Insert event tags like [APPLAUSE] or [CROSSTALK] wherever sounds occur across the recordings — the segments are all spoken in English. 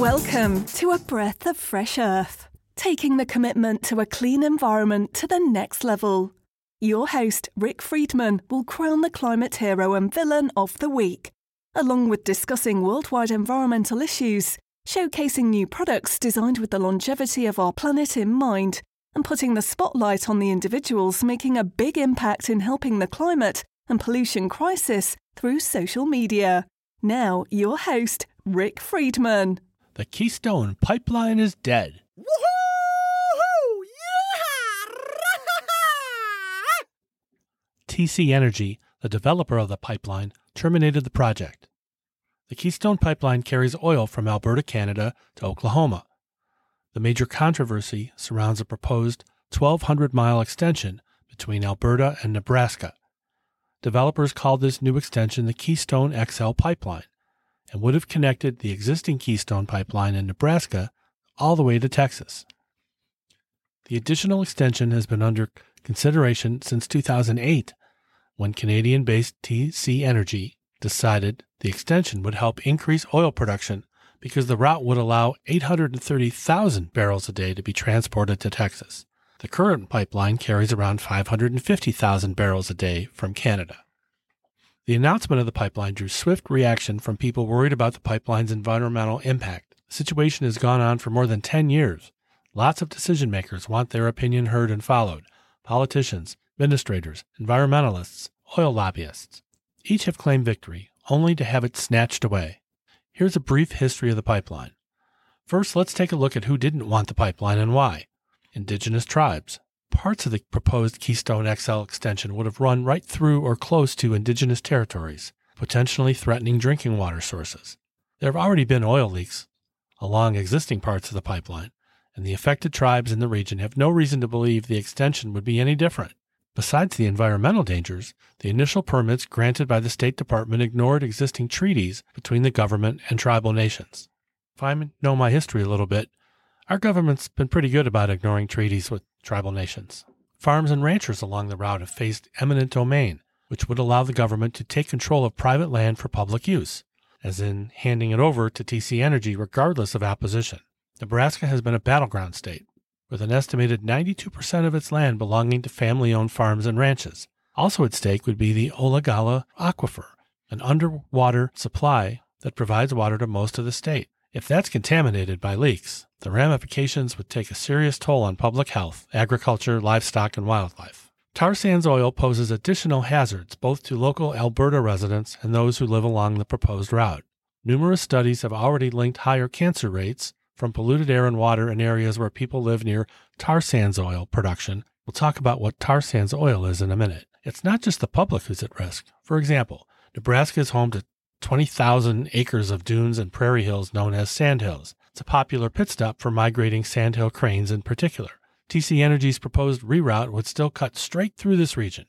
Welcome to A Breath of Fresh Earth, taking the commitment to a clean environment to the next level. Your host, Rick Friedman, will crown the climate hero and villain of the week, along with discussing worldwide environmental issues, showcasing new products designed with the longevity of our planet in mind, and putting the spotlight on the individuals making a big impact in helping the climate and pollution crisis through social media. Now, your host, Rick Friedman. The Keystone Pipeline is dead. Woohoo! Yeah! [LAUGHS] TC Energy, the developer of the pipeline, terminated the project. The Keystone Pipeline carries oil from Alberta, Canada to Oklahoma. The major controversy surrounds a proposed 1,200 mile extension between Alberta and Nebraska. Developers call this new extension the Keystone XL Pipeline and would have connected the existing Keystone Pipeline in Nebraska all the way to Texas. The additional extension has been under consideration since 2008 when Canadian based TC Energy decided the extension would help increase oil production because the route would allow 830,000 barrels a day to be transported to Texas. The current pipeline carries around 550,000 barrels a day from Canada. The announcement of the pipeline drew swift reaction from people worried about the pipeline's environmental impact. The situation has gone on for more than 10 years. Lots of decision makers want their opinion heard and followed politicians, administrators, environmentalists, oil lobbyists. Each have claimed victory, only to have it snatched away. Here's a brief history of the pipeline. First, let's take a look at who didn't want the pipeline and why. Indigenous tribes. Parts of the proposed Keystone XL extension would have run right through or close to indigenous territories, potentially threatening drinking water sources. There have already been oil leaks along existing parts of the pipeline, and the affected tribes in the region have no reason to believe the extension would be any different. Besides the environmental dangers, the initial permits granted by the State Department ignored existing treaties between the government and tribal nations. If I know my history a little bit, our government's been pretty good about ignoring treaties with tribal nations. Farms and ranchers along the route have faced eminent domain, which would allow the government to take control of private land for public use, as in handing it over to TC Energy regardless of opposition. Nebraska has been a battleground state, with an estimated 92% of its land belonging to family owned farms and ranches. Also at stake would be the Ogallala Aquifer, an underwater supply that provides water to most of the state. If that's contaminated by leaks, the ramifications would take a serious toll on public health, agriculture, livestock, and wildlife. Tar sands oil poses additional hazards both to local Alberta residents and those who live along the proposed route. Numerous studies have already linked higher cancer rates from polluted air and water in areas where people live near tar sands oil production. We'll talk about what tar sands oil is in a minute. It's not just the public who's at risk. For example, Nebraska is home to 20,000 acres of dunes and prairie hills known as sandhills. It's a popular pit stop for migrating sandhill cranes in particular. TC Energy's proposed reroute would still cut straight through this region.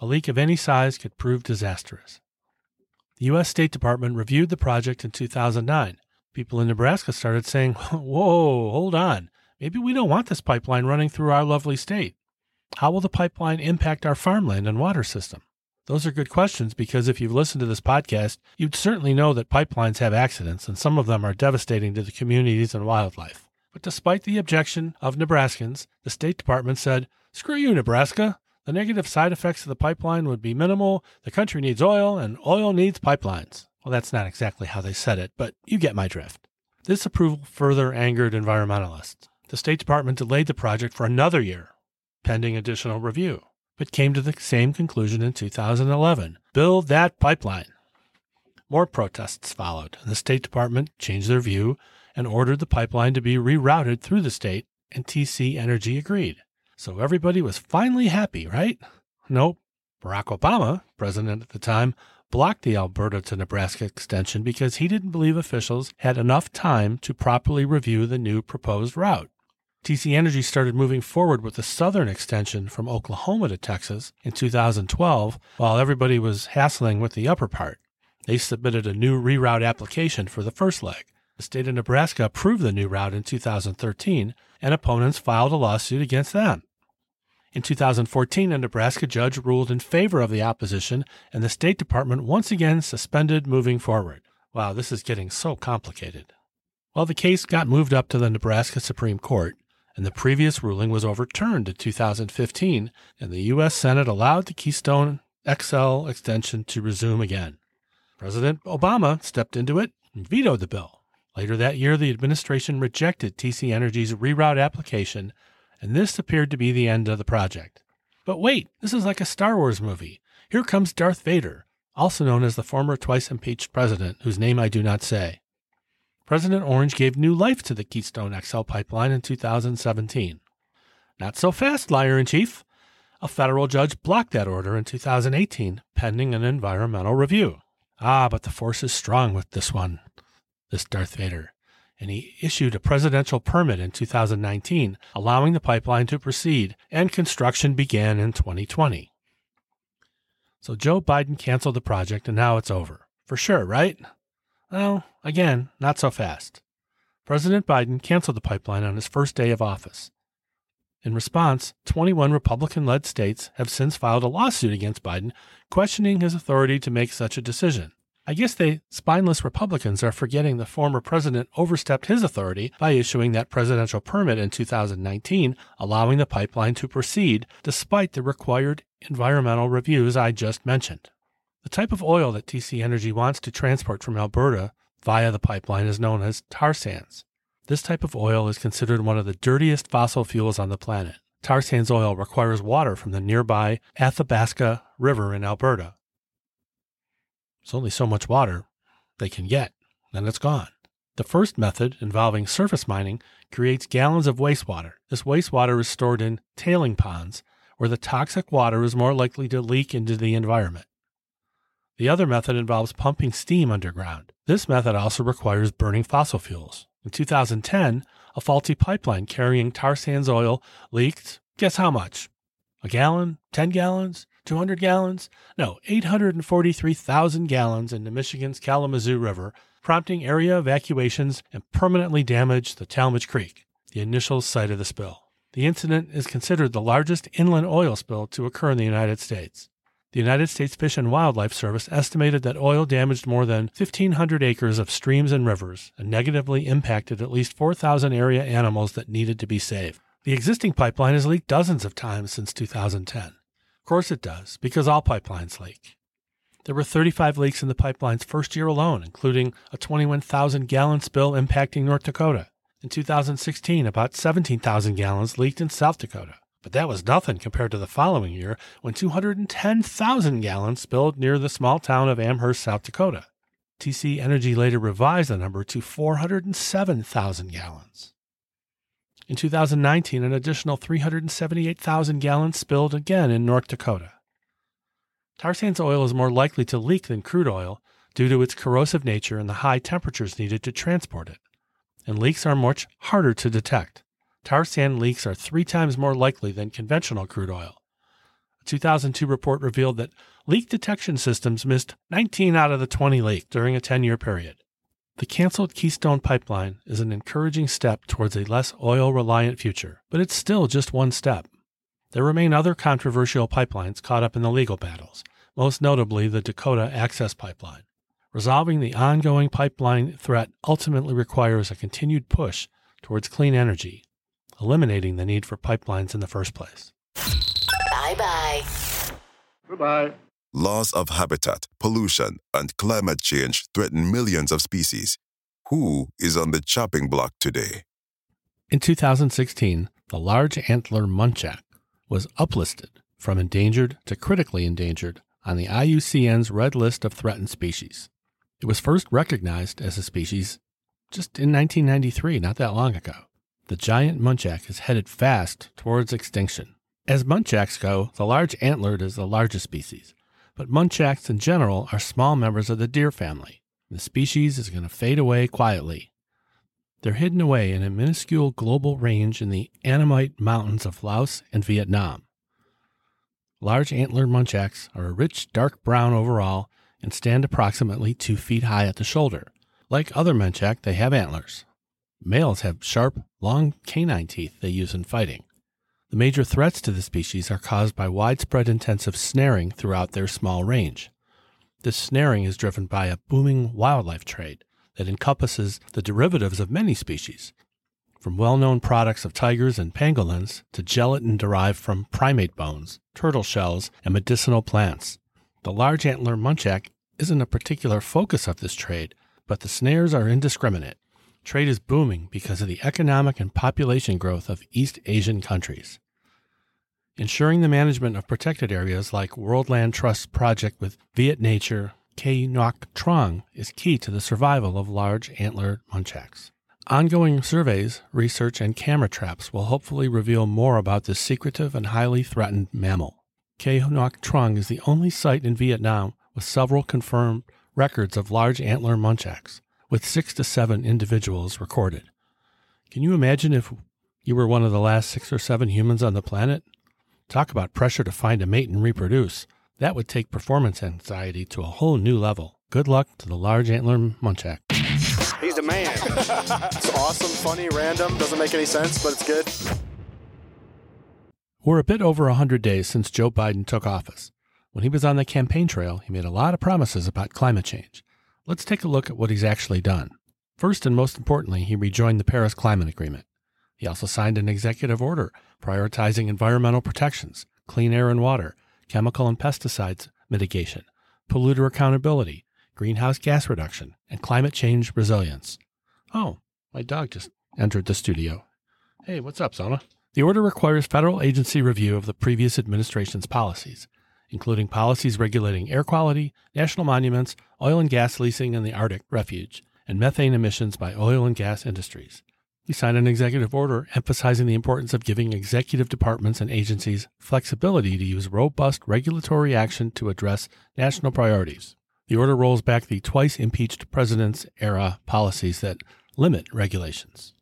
A leak of any size could prove disastrous. The U.S. State Department reviewed the project in 2009. People in Nebraska started saying, [LAUGHS] Whoa, hold on. Maybe we don't want this pipeline running through our lovely state. How will the pipeline impact our farmland and water system? Those are good questions because if you've listened to this podcast, you'd certainly know that pipelines have accidents, and some of them are devastating to the communities and wildlife. But despite the objection of Nebraskans, the State Department said, Screw you, Nebraska. The negative side effects of the pipeline would be minimal. The country needs oil, and oil needs pipelines. Well, that's not exactly how they said it, but you get my drift. This approval further angered environmentalists. The State Department delayed the project for another year, pending additional review but came to the same conclusion in 2011 build that pipeline. More protests followed, and the State Department changed their view and ordered the pipeline to be rerouted through the state, and TC Energy agreed. So everybody was finally happy, right? Nope. Barack Obama, president at the time, blocked the Alberta to Nebraska extension because he didn't believe officials had enough time to properly review the new proposed route. TC Energy started moving forward with the southern extension from Oklahoma to Texas in 2012, while everybody was hassling with the upper part. They submitted a new reroute application for the first leg. The state of Nebraska approved the new route in 2013, and opponents filed a lawsuit against them. In 2014, a Nebraska judge ruled in favor of the opposition, and the State Department once again suspended moving forward. Wow, this is getting so complicated. Well, the case got moved up to the Nebraska Supreme Court, and the previous ruling was overturned in 2015, and the U.S. Senate allowed the Keystone XL extension to resume again. President Obama stepped into it and vetoed the bill. Later that year, the administration rejected TC Energy's reroute application, and this appeared to be the end of the project. But wait, this is like a Star Wars movie. Here comes Darth Vader, also known as the former twice impeached president, whose name I do not say. President Orange gave new life to the Keystone XL pipeline in 2017. Not so fast, liar in chief. A federal judge blocked that order in 2018, pending an environmental review. Ah, but the force is strong with this one, this Darth Vader. And he issued a presidential permit in 2019, allowing the pipeline to proceed, and construction began in 2020. So Joe Biden canceled the project, and now it's over. For sure, right? Well, again, not so fast. President Biden canceled the pipeline on his first day of office. In response, 21 Republican led states have since filed a lawsuit against Biden, questioning his authority to make such a decision. I guess they spineless Republicans are forgetting the former president overstepped his authority by issuing that presidential permit in 2019, allowing the pipeline to proceed despite the required environmental reviews I just mentioned. The type of oil that TC Energy wants to transport from Alberta via the pipeline is known as tar sands. This type of oil is considered one of the dirtiest fossil fuels on the planet. Tar sands oil requires water from the nearby Athabasca River in Alberta. It's only so much water they can get, then it's gone. The first method, involving surface mining, creates gallons of wastewater. This wastewater is stored in tailing ponds, where the toxic water is more likely to leak into the environment. The other method involves pumping steam underground. This method also requires burning fossil fuels. In 2010, a faulty pipeline carrying tar sands oil leaked. Guess how much? A gallon? 10 gallons? 200 gallons? No, 843,000 gallons into Michigan's Kalamazoo River, prompting area evacuations and permanently damaged the Talmadge Creek, the initial site of the spill. The incident is considered the largest inland oil spill to occur in the United States. The United States Fish and Wildlife Service estimated that oil damaged more than 1,500 acres of streams and rivers and negatively impacted at least 4,000 area animals that needed to be saved. The existing pipeline has leaked dozens of times since 2010. Of course it does, because all pipelines leak. There were 35 leaks in the pipeline's first year alone, including a 21,000 gallon spill impacting North Dakota. In 2016, about 17,000 gallons leaked in South Dakota. But that was nothing compared to the following year when 210,000 gallons spilled near the small town of Amherst, South Dakota. TC Energy later revised the number to 407,000 gallons. In 2019, an additional 378,000 gallons spilled again in North Dakota. Tar sands oil is more likely to leak than crude oil due to its corrosive nature and the high temperatures needed to transport it. And leaks are much harder to detect tar sand leaks are three times more likely than conventional crude oil. A 2002 report revealed that leak detection systems missed 19 out of the 20 leaks during a 10 year period. The canceled Keystone Pipeline is an encouraging step towards a less oil reliant future, but it's still just one step. There remain other controversial pipelines caught up in the legal battles, most notably the Dakota Access Pipeline. Resolving the ongoing pipeline threat ultimately requires a continued push towards clean energy eliminating the need for pipelines in the first place. Bye bye. Goodbye. Loss of habitat, pollution, and climate change threaten millions of species. Who is on the chopping block today? In 2016, the large antler muntjac was uplisted from endangered to critically endangered on the IUCN's Red List of Threatened Species. It was first recognized as a species just in 1993, not that long ago the giant muntjac is headed fast towards extinction. As muntjacs go, the large antlered is the largest species, but muntjacs in general are small members of the deer family. The species is going to fade away quietly. They're hidden away in a minuscule global range in the Annamite Mountains of Laos and Vietnam. Large antlered muntjacs are a rich dark brown overall and stand approximately two feet high at the shoulder. Like other muntjac, they have antlers. Males have sharp, long canine teeth they use in fighting. The major threats to the species are caused by widespread intensive snaring throughout their small range. This snaring is driven by a booming wildlife trade that encompasses the derivatives of many species, from well known products of tigers and pangolins to gelatin derived from primate bones, turtle shells, and medicinal plants. The large antler muntjac isn't a particular focus of this trade, but the snares are indiscriminate. Trade is booming because of the economic and population growth of East Asian countries. Ensuring the management of protected areas like World Land Trust's project with Viet Nature Khe Nuoc Trong is key to the survival of large antler muntjacs. Ongoing surveys, research, and camera traps will hopefully reveal more about this secretive and highly threatened mammal. Khe Nuoc Trong is the only site in Vietnam with several confirmed records of large antler muntjacs, with six to seven individuals recorded. Can you imagine if you were one of the last six or seven humans on the planet? Talk about pressure to find a mate and reproduce. That would take performance anxiety to a whole new level. Good luck to the large antler muntjac. He's the man. [LAUGHS] it's awesome, funny, random, doesn't make any sense, but it's good. We're a bit over 100 days since Joe Biden took office. When he was on the campaign trail, he made a lot of promises about climate change. Let's take a look at what he's actually done. First and most importantly, he rejoined the Paris Climate Agreement. He also signed an executive order prioritizing environmental protections, clean air and water, chemical and pesticides mitigation, polluter accountability, greenhouse gas reduction, and climate change resilience. Oh, my dog just entered the studio. Hey, what's up, Zona? The order requires federal agency review of the previous administration's policies, including policies regulating air quality, national monuments, oil and gas leasing in the Arctic refuge, and methane emissions by oil and gas industries. He signed an executive order emphasizing the importance of giving executive departments and agencies flexibility to use robust regulatory action to address national priorities. The order rolls back the twice impeached president's era policies that limit regulations.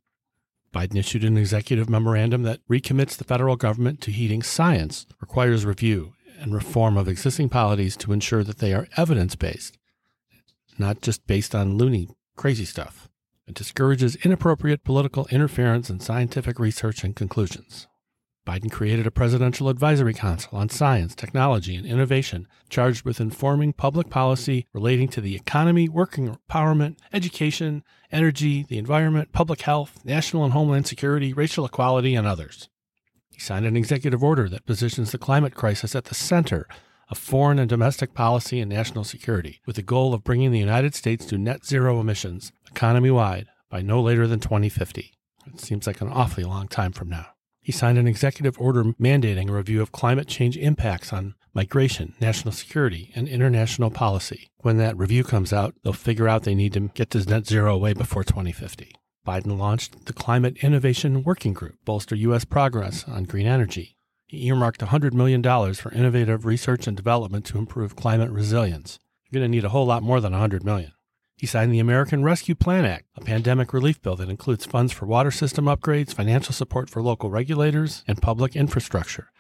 Biden issued an executive memorandum that recommits the federal government to heeding science, requires review and reform of existing policies to ensure that they are evidence based, not just based on loony, crazy stuff. It discourages inappropriate political interference in scientific research and conclusions. Biden created a Presidential Advisory Council on Science, Technology, and Innovation charged with informing public policy relating to the economy, working empowerment, education, energy, the environment, public health, national and homeland security, racial equality, and others. He signed an executive order that positions the climate crisis at the center of foreign and domestic policy and national security, with the goal of bringing the United States to net zero emissions economy wide by no later than 2050. It seems like an awfully long time from now. He signed an executive order mandating a review of climate change impacts on migration, national security, and international policy. When that review comes out, they'll figure out they need to get to net zero way before 2050. Biden launched the Climate Innovation Working Group, bolster U.S. progress on green energy. He earmarked $100 million for innovative research and development to improve climate resilience. You're going to need a whole lot more than 100 million. He signed the American Rescue Plan Act, a pandemic relief bill that includes funds for water system upgrades, financial support for local regulators, and public infrastructure.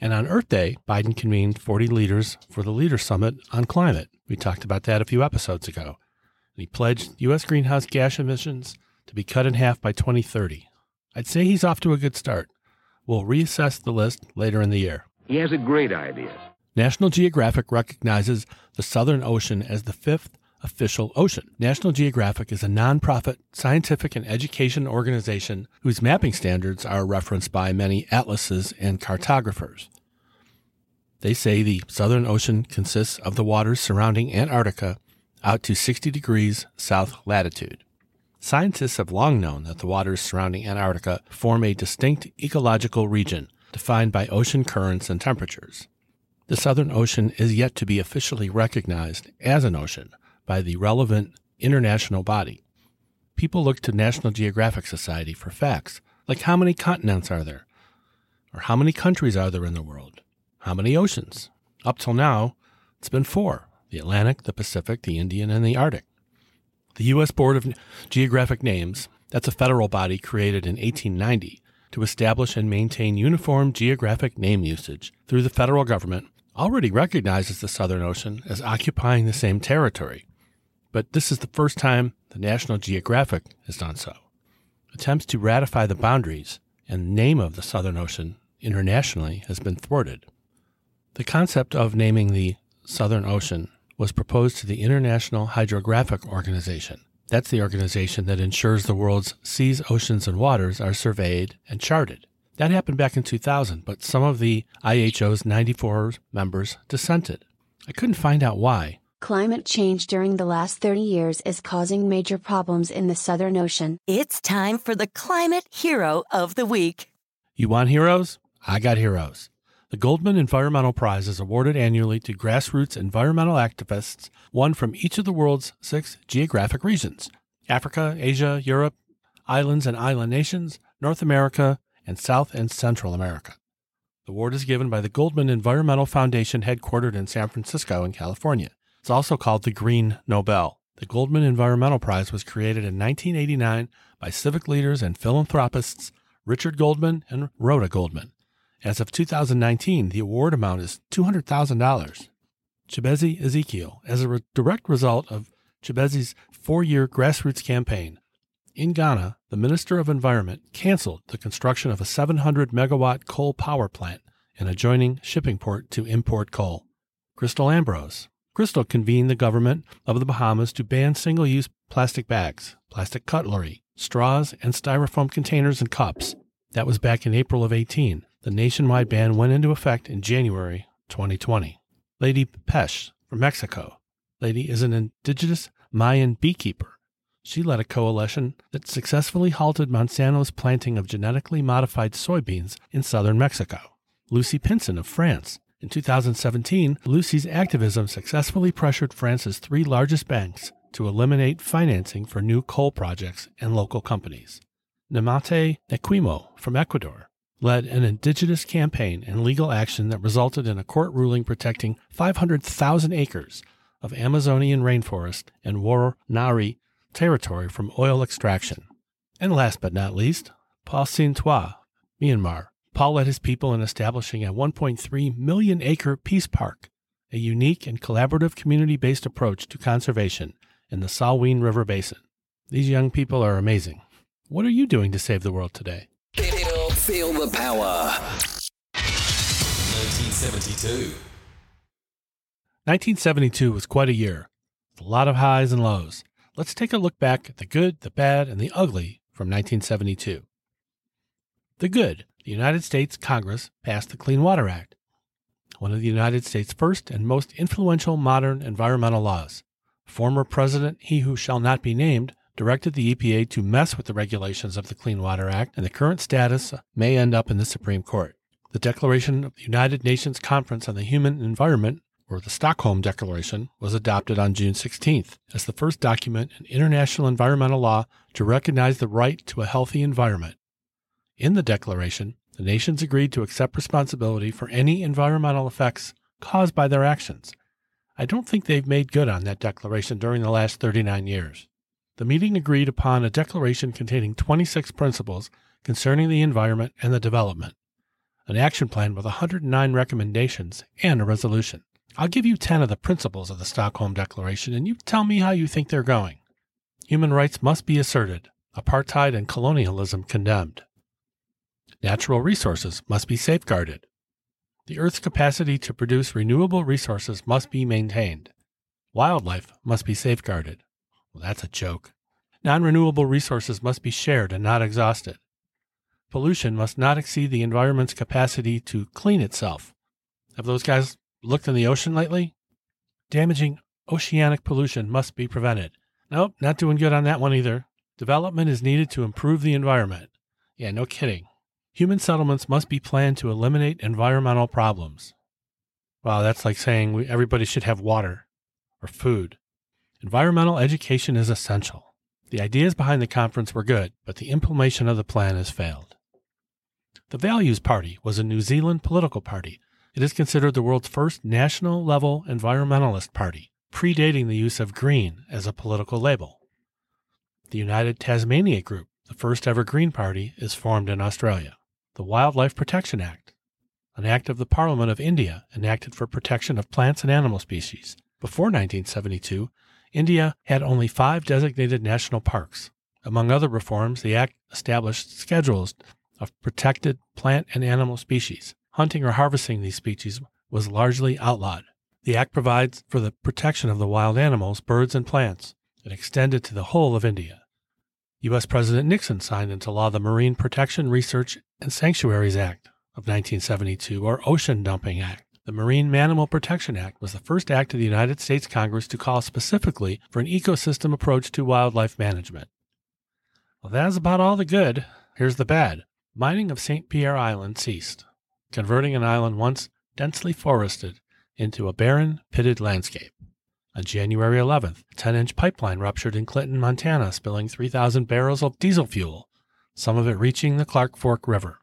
And on Earth Day, Biden convened 40 leaders for the Leader Summit on climate. We talked about that a few episodes ago. He pledged U.S. greenhouse gas emissions to be cut in half by 2030. I'd say he's off to a good start. We'll reassess the list later in the year. He has a great idea. National Geographic recognizes the Southern Ocean as the fifth official ocean. National Geographic is a nonprofit scientific and education organization whose mapping standards are referenced by many atlases and cartographers. They say the Southern Ocean consists of the waters surrounding Antarctica out to 60 degrees south latitude. Scientists have long known that the waters surrounding Antarctica form a distinct ecological region defined by ocean currents and temperatures. The Southern Ocean is yet to be officially recognized as an ocean by the relevant international body. People look to National Geographic Society for facts, like how many continents are there? Or how many countries are there in the world? How many oceans? Up till now, it's been four the Atlantic, the Pacific, the Indian, and the Arctic. The U.S. Board of Geographic Names, that's a federal body created in 1890 to establish and maintain uniform geographic name usage through the federal government, already recognizes the Southern Ocean as occupying the same territory. But this is the first time the National Geographic has done so. Attempts to ratify the boundaries and name of the Southern Ocean internationally has been thwarted. The concept of naming the Southern Ocean was proposed to the International Hydrographic Organization, That's the organization that ensures the world's seas, oceans, and waters are surveyed and charted. That happened back in 2000, but some of the IHO's 94 members dissented. I couldn't find out why. Climate change during the last 30 years is causing major problems in the Southern Ocean. It's time for the Climate Hero of the Week. You want heroes? I got heroes. The Goldman Environmental Prize is awarded annually to grassroots environmental activists, one from each of the world's six geographic regions Africa, Asia, Europe, islands and island nations, North America, and South and Central America. The award is given by the Goldman Environmental Foundation headquartered in San Francisco in California. It's also called the Green Nobel. The Goldman Environmental Prize was created in 1989 by civic leaders and philanthropists Richard Goldman and Rhoda Goldman. As of 2019, the award amount is $200,000. Chibeze Ezekiel, as a re- direct result of Chibeze's four year grassroots campaign. In Ghana, the Minister of Environment canceled the construction of a 700 megawatt coal power plant and adjoining shipping port to import coal. Kristal Ambrose. Kristal convened the government of the Bahamas to ban single use plastic bags, plastic cutlery, straws, and styrofoam containers and cups. That was back in April of 18. The nationwide ban went into effect in January 2020. Leydy Pech from Mexico. Leydy is an indigenous Mayan beekeeper. She led a coalition that successfully halted Monsanto's planting of genetically modified soybeans in southern Mexico. Lucy Pinson of France. In 2017, Lucy's activism successfully pressured France's three largest banks to eliminate financing for new coal projects and local companies. Nemonte Nenquimo from Ecuador led an indigenous campaign and legal action that resulted in a court ruling protecting 500,000 acres of Amazonian rainforest and Waorani territory from oil extraction. And last but not least, Paul Sein Twa, Myanmar. Paul led his people in establishing a 1.3 million acre peace park, a unique and collaborative community based approach to conservation in the Salween River Basin. These young people are amazing. What are you doing to save the world today? Feel, feel the power. 1972. 1972 was quite a year, with a lot of highs and lows. Let's take a look back at the good, the bad, and the ugly from 1972. The good the United States Congress passed the Clean Water Act, one of the United States' first and most influential modern environmental laws. Former President, he who shall not be named, directed the EPA to mess with the regulations of the Clean Water Act, and the current status may end up in the Supreme Court. The Declaration of the United Nations Conference on the Human Environment, or the Stockholm Declaration, was adopted on June 16th as the first document in international environmental law to recognize the right to a healthy environment. In the declaration, the nations agreed to accept responsibility for any environmental effects caused by their actions. I don't think they've made good on that declaration during the last 39 years. The meeting agreed upon a declaration containing 26 principles concerning the environment and the development, an action plan with 109 recommendations, and a resolution. I'll give you 10 of the principles of the Stockholm Declaration, and you tell me how you think they're going. Human rights must be asserted, apartheid and colonialism condemned. Natural resources must be safeguarded. The Earth's capacity to produce renewable resources must be maintained. Wildlife must be safeguarded. Well, that's a joke. Non renewable resources must be shared and not exhausted. Pollution must not exceed the environment's capacity to clean itself. Have those guys looked in the ocean lately? Damaging oceanic pollution must be prevented. Nope, not doing good on that one either. Development is needed to improve the environment. Yeah, no kidding. Human settlements must be planned to eliminate environmental problems. Wow, that's like saying we, everybody should have water or food. Environmental education is essential. The ideas behind the conference were good, but the implementation of the plan has failed. The Values Party was a New Zealand political party. It is considered the world's first national level environmentalist party, predating the use of green as a political label. The United Tasmania Group, the first ever Green Party, is formed in Australia the Wildlife Protection Act, an act of the Parliament of India enacted for protection of plants and animal species. Before 1972, India had only five designated national parks. Among other reforms, the act established schedules of protected plant and animal species. Hunting or harvesting these species was largely outlawed. The act provides for the protection of the wild animals, birds, and plants, It extended to the whole of India. U.S. President Nixon signed into law the Marine Protection, Research, and Sanctuaries Act of 1972, or Ocean Dumping Act. The Marine Mammal Protection Act was the first act of the United States Congress to call specifically for an ecosystem approach to wildlife management. Well, that's about all the good. Here's the bad. Mining of St. Pierre Island ceased, converting an island once densely forested into a barren, pitted landscape. On January 11th, a 10 inch pipeline ruptured in Clinton, Montana, spilling 3,000 barrels of diesel fuel, some of it reaching the Clark Fork River.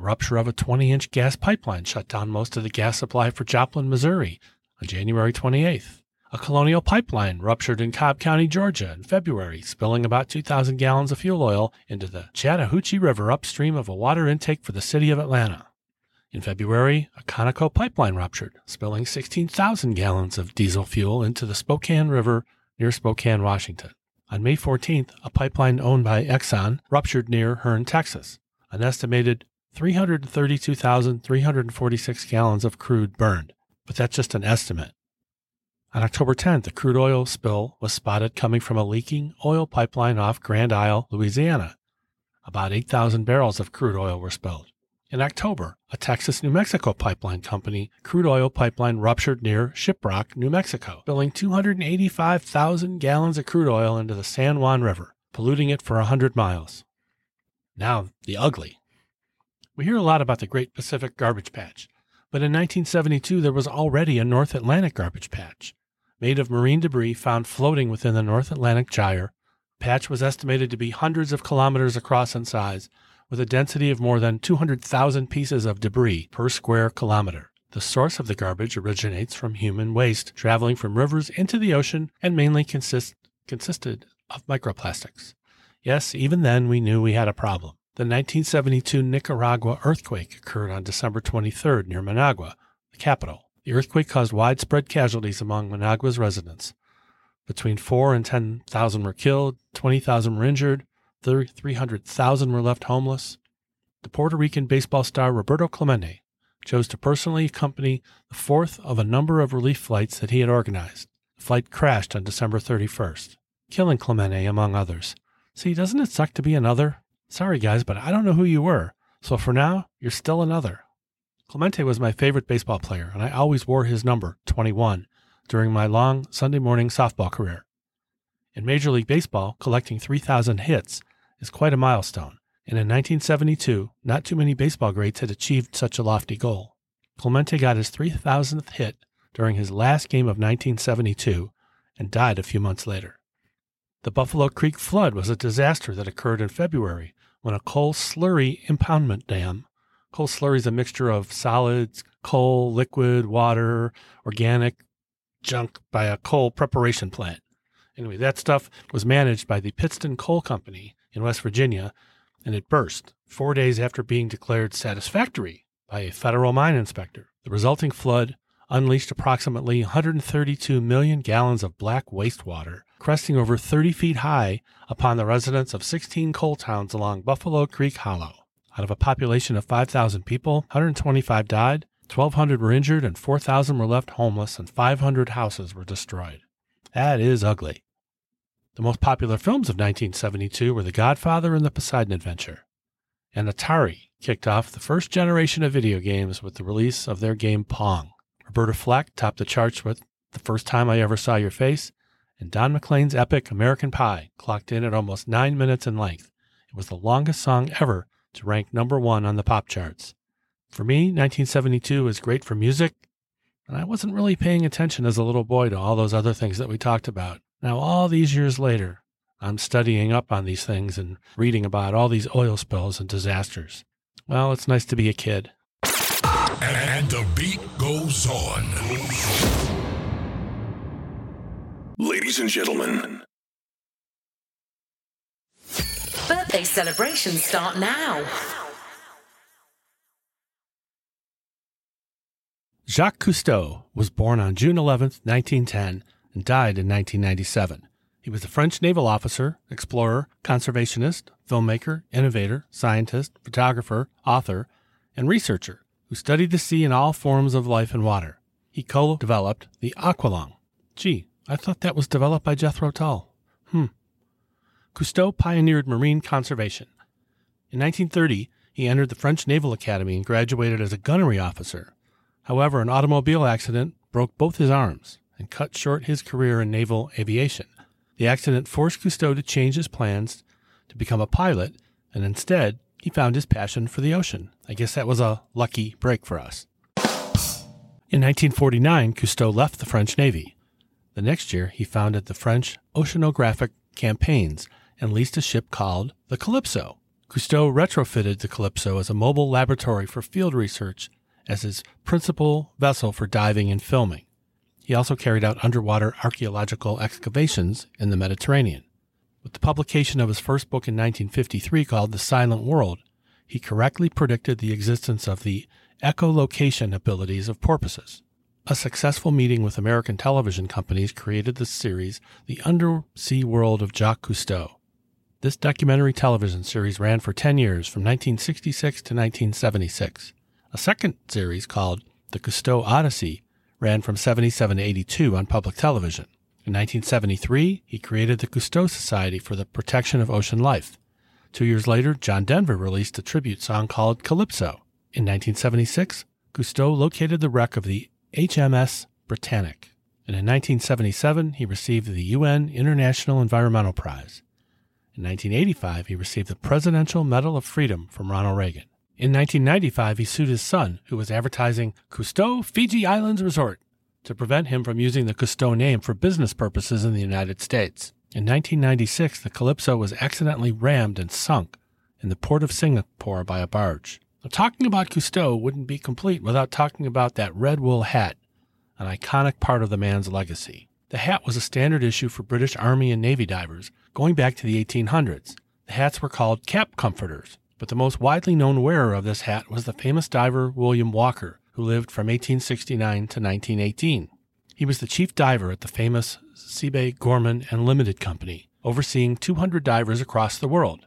Rupture of a 20 inch gas pipeline shut down most of the gas supply for Joplin, Missouri on January 28th. A colonial pipeline ruptured in Cobb County, Georgia in February, spilling about 2,000 gallons of fuel oil into the Chattahoochee River upstream of a water intake for the city of Atlanta. In February, a Conoco pipeline ruptured, spilling 16,000 gallons of diesel fuel into the Spokane River near Spokane, Washington. On May 14th, a pipeline owned by Exxon ruptured near Hearne, Texas. An estimated 332,346 gallons of crude burned, but that's just an estimate. On October 10th, a crude oil spill was spotted coming from a leaking oil pipeline off Grand Isle, Louisiana. About 8,000 barrels of crude oil were spilled. In October, a Texas New Mexico pipeline company crude oil pipeline ruptured near Shiprock, New Mexico, spilling 285,000 gallons of crude oil into the San Juan River, polluting it for 100 miles. Now, the ugly. We hear a lot about the Great Pacific Garbage Patch, but in 1972 there was already a North Atlantic garbage patch, made of marine debris found floating within the North Atlantic Gyre. Patch was estimated to be hundreds of kilometers across in size with a density of more than 200,000 pieces of debris per square kilometer. The source of the garbage originates from human waste traveling from rivers into the ocean and mainly consist, consisted of microplastics. Yes, even then we knew we had a problem. The 1972 Nicaragua earthquake occurred on December 23rd near Managua, the capital. The earthquake caused widespread casualties among Managua's residents. Between 4 and 10,000 were killed, 20,000 were injured, 300,000 were left homeless. The Puerto Rican baseball star Roberto Clemente chose to personally accompany the fourth of a number of relief flights that he had organized. The flight crashed on December 31st, killing Clemente, among others. See, doesn't it suck to be another? Sorry, guys, but I don't know who you were, so for now, you're still another. Clemente was my favorite baseball player, and I always wore his number, 21, during my long Sunday morning softball career. In Major League Baseball, collecting 3,000 hits is quite a milestone, and in 1972, not too many baseball greats had achieved such a lofty goal. Clemente got his 3,000th hit during his last game of 1972 and died a few months later. The Buffalo Creek flood was a disaster that occurred in February when a coal slurry impoundment dam, coal slurry is a mixture of solids, coal, liquid, water, organic junk by a coal preparation plant. Anyway, that stuff was managed by the Pittston Coal Company in West Virginia, and it burst four days after being declared satisfactory by a federal mine inspector. The resulting flood unleashed approximately 132 million gallons of black wastewater, cresting over 30 feet high upon the residents of 16 coal towns along Buffalo Creek Hollow. Out of a population of 5,000 people, 125 died, 1,200 were injured, and 4,000 were left homeless, and 500 houses were destroyed. That is ugly. The most popular films of 1972 were The Godfather and The Poseidon Adventure. And Atari kicked off the first generation of video games with the release of their game Pong. Roberta Flack topped the charts with The First Time I Ever Saw Your Face, and Don McLean's epic American Pie clocked in at almost nine minutes in length. It was the longest song ever to rank number one on the pop charts. For me, 1972 is great for music, and I wasn't really paying attention as a little boy to all those other things that we talked about. Now, all these years later, I'm studying up on these things and reading about all these oil spills and disasters. Well, it's nice to be a kid. And the beat goes on. Ladies and gentlemen, Birthday celebrations start now. Jacques Cousteau was born on June 11, 1910, and died in 1997. He was a French naval officer, explorer, conservationist, filmmaker, innovator, scientist, photographer, author, and researcher who studied the sea and all forms of life and water. He co developed the Aqualung. Gee, I thought that was developed by Jethro Tull. Hmm. Cousteau pioneered marine conservation. In 1930, he entered the French Naval Academy and graduated as a gunnery officer. However, an automobile accident broke both his arms and cut short his career in naval aviation. The accident forced Cousteau to change his plans to become a pilot, and instead, he found his passion for the ocean. I guess that was a lucky break for us. In 1949, Cousteau left the French Navy. The next year, he founded the French Oceanographic Campaigns and leased a ship called the Calypso. Cousteau retrofitted the Calypso as a mobile laboratory for field research as his principal vessel for diving and filming. He also carried out underwater archaeological excavations in the Mediterranean. With the publication of his first book in 1953 called The Silent World, he correctly predicted the existence of the echolocation abilities of porpoises. A successful meeting with American television companies created the series The Undersea World of Jacques Cousteau. This documentary television series ran for 10 years from 1966 to 1976. A second series called The Cousteau Odyssey ran from 77 to 82 on public television. In 1973, he created the Cousteau Society for the Protection of Ocean Life. Two years later, John Denver released a tribute song called Calypso. In 1976, Cousteau located the wreck of the HMS Britannic. And in 1977, he received the UN International Environmental Prize. In 1985, he received the Presidential Medal of Freedom from Ronald Reagan. In 1995, he sued his son, who was advertising Cousteau Fiji Islands Resort, to prevent him from using the Cousteau name for business purposes in the United States. In 1996, the Calypso was accidentally rammed and sunk in the port of Singapore by a barge. Talking about Cousteau wouldn't be complete without talking about that red wool hat, an iconic part of the man's legacy. The hat was a standard issue for British Army and Navy divers going back to the 1800s. The hats were called cap comforters, but the most widely known wearer of this hat was the famous diver William Walker, who lived from 1869 to 1918. He was the chief diver at the famous Siebe Gorman and Limited Company, overseeing 200 divers across the world.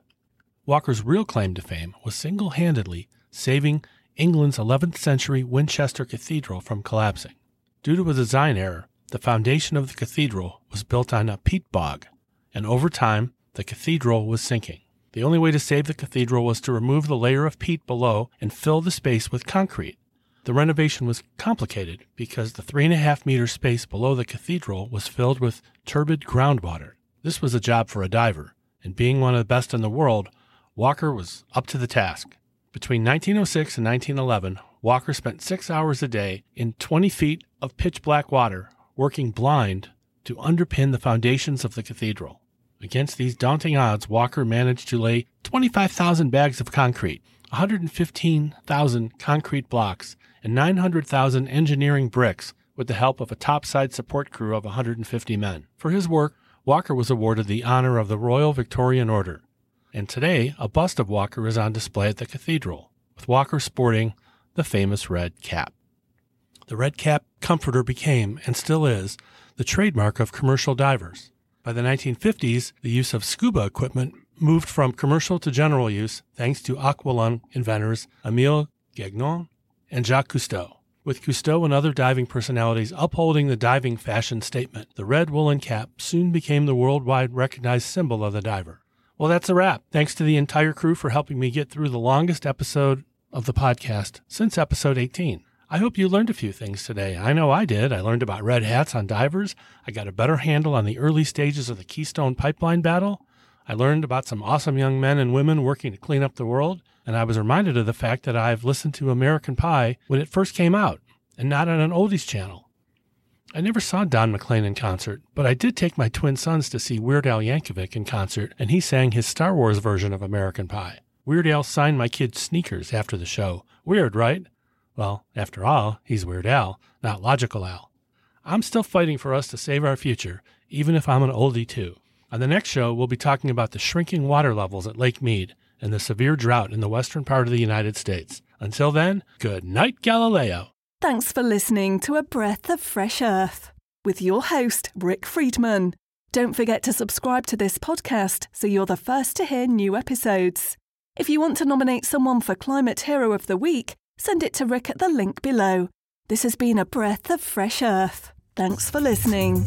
Walker's real claim to fame was single handedly saving England's 11th century Winchester Cathedral from collapsing. Due to a design error, the foundation of the cathedral was built on a peat bog, and over time, the cathedral was sinking. The only way to save the cathedral was to remove the layer of peat below and fill the space with concrete. The renovation was complicated because the three and a half meter space below the cathedral was filled with turbid groundwater. This was a job for a diver, and being one of the best in the world, Walker was up to the task. Between 1906 and 1911, Walker spent six hours a day in 20 feet of pitch black water, working blind to underpin the foundations of the cathedral. Against these daunting odds, Walker managed to lay 25,000 bags of concrete, 115,000 concrete blocks, and 900,000 engineering bricks with the help of a topside support crew of 150 men. For his work, Walker was awarded the honor of the Royal Victorian Order. And today, a bust of Walker is on display at the cathedral, with Walker sporting the famous red cap. The red cap comforter became, and still is, the trademark of commercial divers. By the 1950s, the use of scuba equipment moved from commercial to general use thanks to aqualung inventors Emile Gagnan and Jacques Cousteau. With Cousteau and other diving personalities upholding the diving fashion statement, the red woolen cap soon became the worldwide recognized symbol of the diver. Well, that's a wrap. Thanks to the entire crew for helping me get through the longest episode of the podcast since episode 18. I hope you learned a few things today. I know I did. I learned about red hats on divers. I got a better handle on the early stages of the Keystone Pipeline battle. I learned about some awesome young men and women working to clean up the world. And I was reminded of the fact that I've listened to American Pie when it first came out and not on an oldies channel. I never saw Don McLean in concert, but I did take my twin sons to see Weird Al Yankovic in concert, and he sang his Star Wars version of American Pie. Weird Al signed my kid's sneakers after the show. Weird, right? Well, after all, he's Weird Al, not Logical Al. I'm still fighting for us to save our future, even if I'm an oldie too. On the next show, we'll be talking about the shrinking water levels at Lake Mead and the severe drought in the western part of the United States. Until then, good night, Galileo. Thanks for listening to A Breath of Fresh Earth with your host, Rick Friedman. Don't forget to subscribe to this podcast so you're the first to hear new episodes. If you want to nominate someone for Climate Hero of the Week, send it to Rick at the link below. This has been A Breath of Fresh Earth. Thanks for listening.